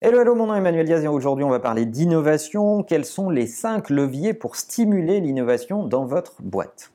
Hello, hello, mon nom est Emmanuel Diaz et aujourd'hui on va parler d'innovation. Quels sont les 5 leviers pour stimuler l'innovation dans votre boîte?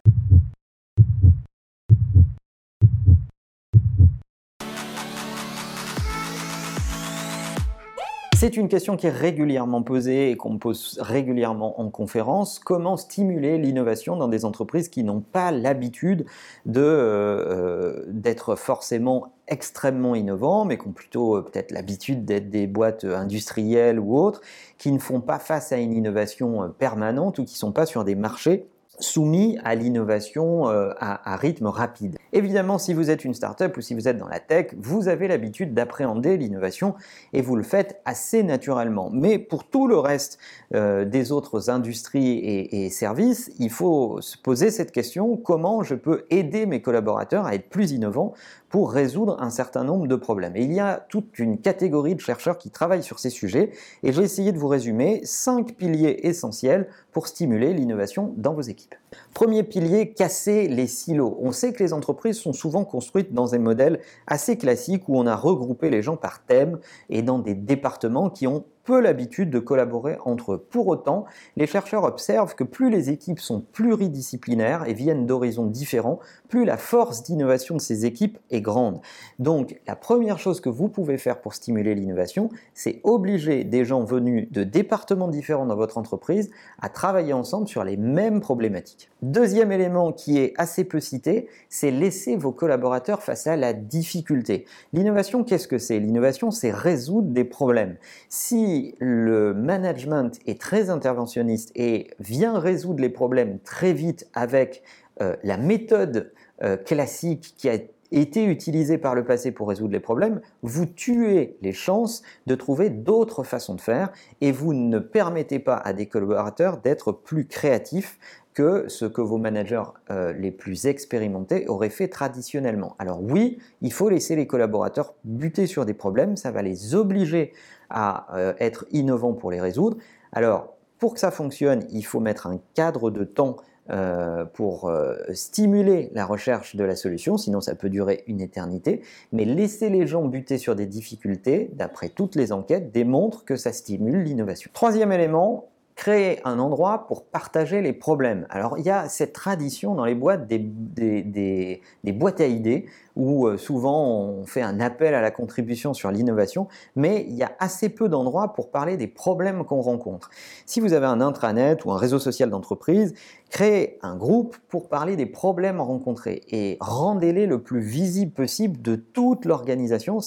C'est une question qui est régulièrement posée et qu'on me pose régulièrement en conférence. Comment stimuler l'innovation dans des entreprises qui n'ont pas l'habitude de, euh, d'être forcément extrêmement innovants, mais qui ont plutôt euh, peut-être l'habitude d'être des boîtes industrielles ou autres, qui ne font pas face à une innovation euh, permanente ou qui ne sont pas sur des marchés soumis à l'innovation euh, à, rythme rapide. Évidemment, si vous êtes une startup ou si vous êtes dans la tech, vous avez l'habitude d'appréhender l'innovation et vous le faites assez naturellement. Mais pour tout le reste euh, des autres industries et, et, services, il faut se poser cette question comment je peux aider mes collaborateurs à être plus innovants pour résoudre un certain nombre de problèmes. Et il y a toute une catégorie de chercheurs qui travaillent sur ces sujets et j'ai essayé de vous résumer cinq piliers essentiels pour stimuler l'innovation dans vos équipes. Premier pilier, casser les silos. On sait que les entreprises sont souvent construites dans des modèles assez classiques où on a regroupé les gens par thème et dans des départements qui ont peu l'habitude de collaborer entre eux. Pour autant, les chercheurs observent que plus les équipes sont pluridisciplinaires et viennent d'horizons différents, plus la force d'innovation de ces équipes est grande. Donc, la première chose que vous pouvez faire pour stimuler l'innovation, c'est obliger des gens venus de départements différents dans votre entreprise à travailler ensemble sur les mêmes problématiques. Deuxième élément qui est assez peu cité, c'est laisser vos collaborateurs face à la difficulté. L'innovation, qu'est-ce que c'est? L'innovation, c'est résoudre des problèmes. Si le management est très interventionniste et vient résoudre les problèmes très vite avec euh, la méthode euh, classique qui a été utilisée par le passé pour résoudre les problèmes, vous tuez les chances de trouver d'autres façons de faire et vous ne permettez pas à des collaborateurs d'être plus créatifs que ce que vos managers euh, les plus expérimentés auraient fait traditionnellement. Alors oui, il faut laisser les collaborateurs buter sur des problèmes, ça va les obliger à euh, être innovants pour les résoudre. Alors pour que ça fonctionne, il faut mettre un cadre de temps euh, pour stimuler la recherche de la solution, sinon ça peut durer une éternité. Mais laisser les gens buter sur des difficultés, d'après toutes les enquêtes, démontre que ça stimule l'innovation. Troisième élément, créer un endroit pour partager les problèmes. Alors il y a cette tradition dans les boîtes des, boîtes à idées où euh, souvent on fait un appel à la contribution sur l'innovation, mais il y a assez peu d'endroits pour parler des problèmes qu'on rencontre. Si vous avez un intranet ou un réseau social d'entreprise, créez un groupe pour parler des problèmes rencontrés et rendez-les le plus visible possible de toute l'organisation.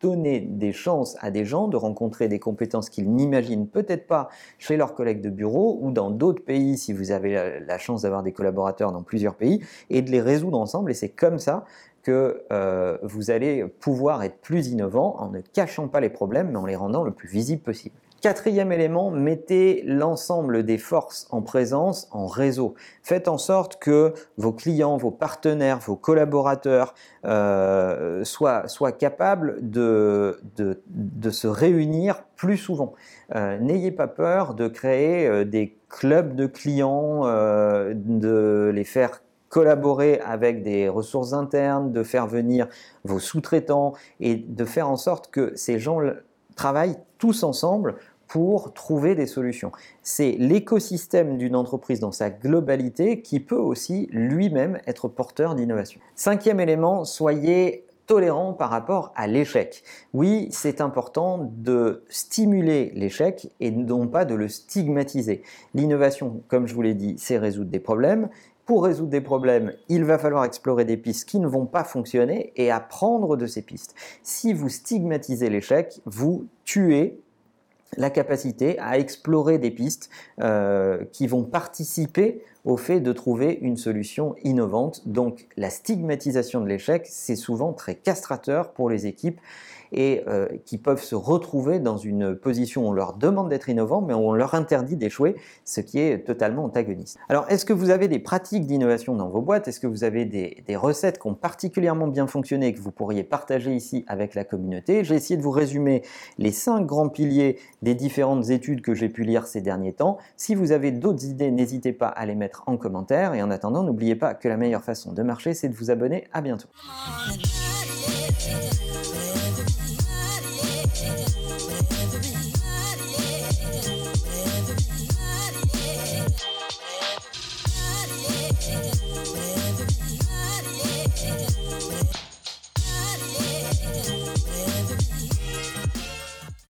Donner des chances à des gens de rencontrer des compétences qu'ils n'imaginent peut-être pas chez leurs collègues de bureau ou dans d'autres pays si vous avez la chance d'avoir des collaborateurs dans plusieurs pays et de les résoudre ensemble. Et c'est comme ça que euh, vous allez pouvoir être plus innovant en ne cachant pas les problèmes mais en les rendant le plus visibles possible. Quatrième élément, mettez l'ensemble des forces en présence en réseau. Faites en sorte que vos clients, vos partenaires, vos collaborateurs euh, soient, capables de, se réunir plus souvent. Euh, N'ayez pas peur de créer euh, des clubs de clients, de les faire collaborer avec des ressources internes, de faire venir vos sous-traitants et de faire en sorte que ces gens travaillent tous ensemble pour trouver des solutions. C'est l'écosystème d'une entreprise dans sa globalité qui peut aussi lui-même être porteur d'innovation. Cinquième élément, soyez tolérant par rapport à l'échec. Oui, c'est important de stimuler l'échec et non pas de le stigmatiser. L'innovation, comme je vous l'ai dit, c'est résoudre des problèmes. Pour résoudre des problèmes, il va falloir explorer des pistes qui ne vont pas fonctionner et apprendre de ces pistes. Si vous stigmatisez l'échec, vous tuez la capacité à explorer des pistes euh, qui vont participer au fait de trouver une solution innovante. Donc la stigmatisation de l'échec, c'est souvent très castrateur pour les équipes et euh, qui peuvent se retrouver dans une position où on leur demande d'être innovants, mais on leur interdit d'échouer, ce qui est totalement antagoniste. Alors, est-ce que vous avez des pratiques d'innovation dans vos boîtes? Est-ce que vous avez des, des, recettes qui ont particulièrement bien fonctionné et que vous pourriez partager ici avec la communauté? J'ai essayé de vous résumer les cinq grands piliers des différentes études que j'ai pu lire ces derniers temps. Si vous avez d'autres idées, n'hésitez pas à les en commentaire. Et en attendant, n'oubliez pas que la meilleure façon de marcher, c'est de vous abonner. À bientôt.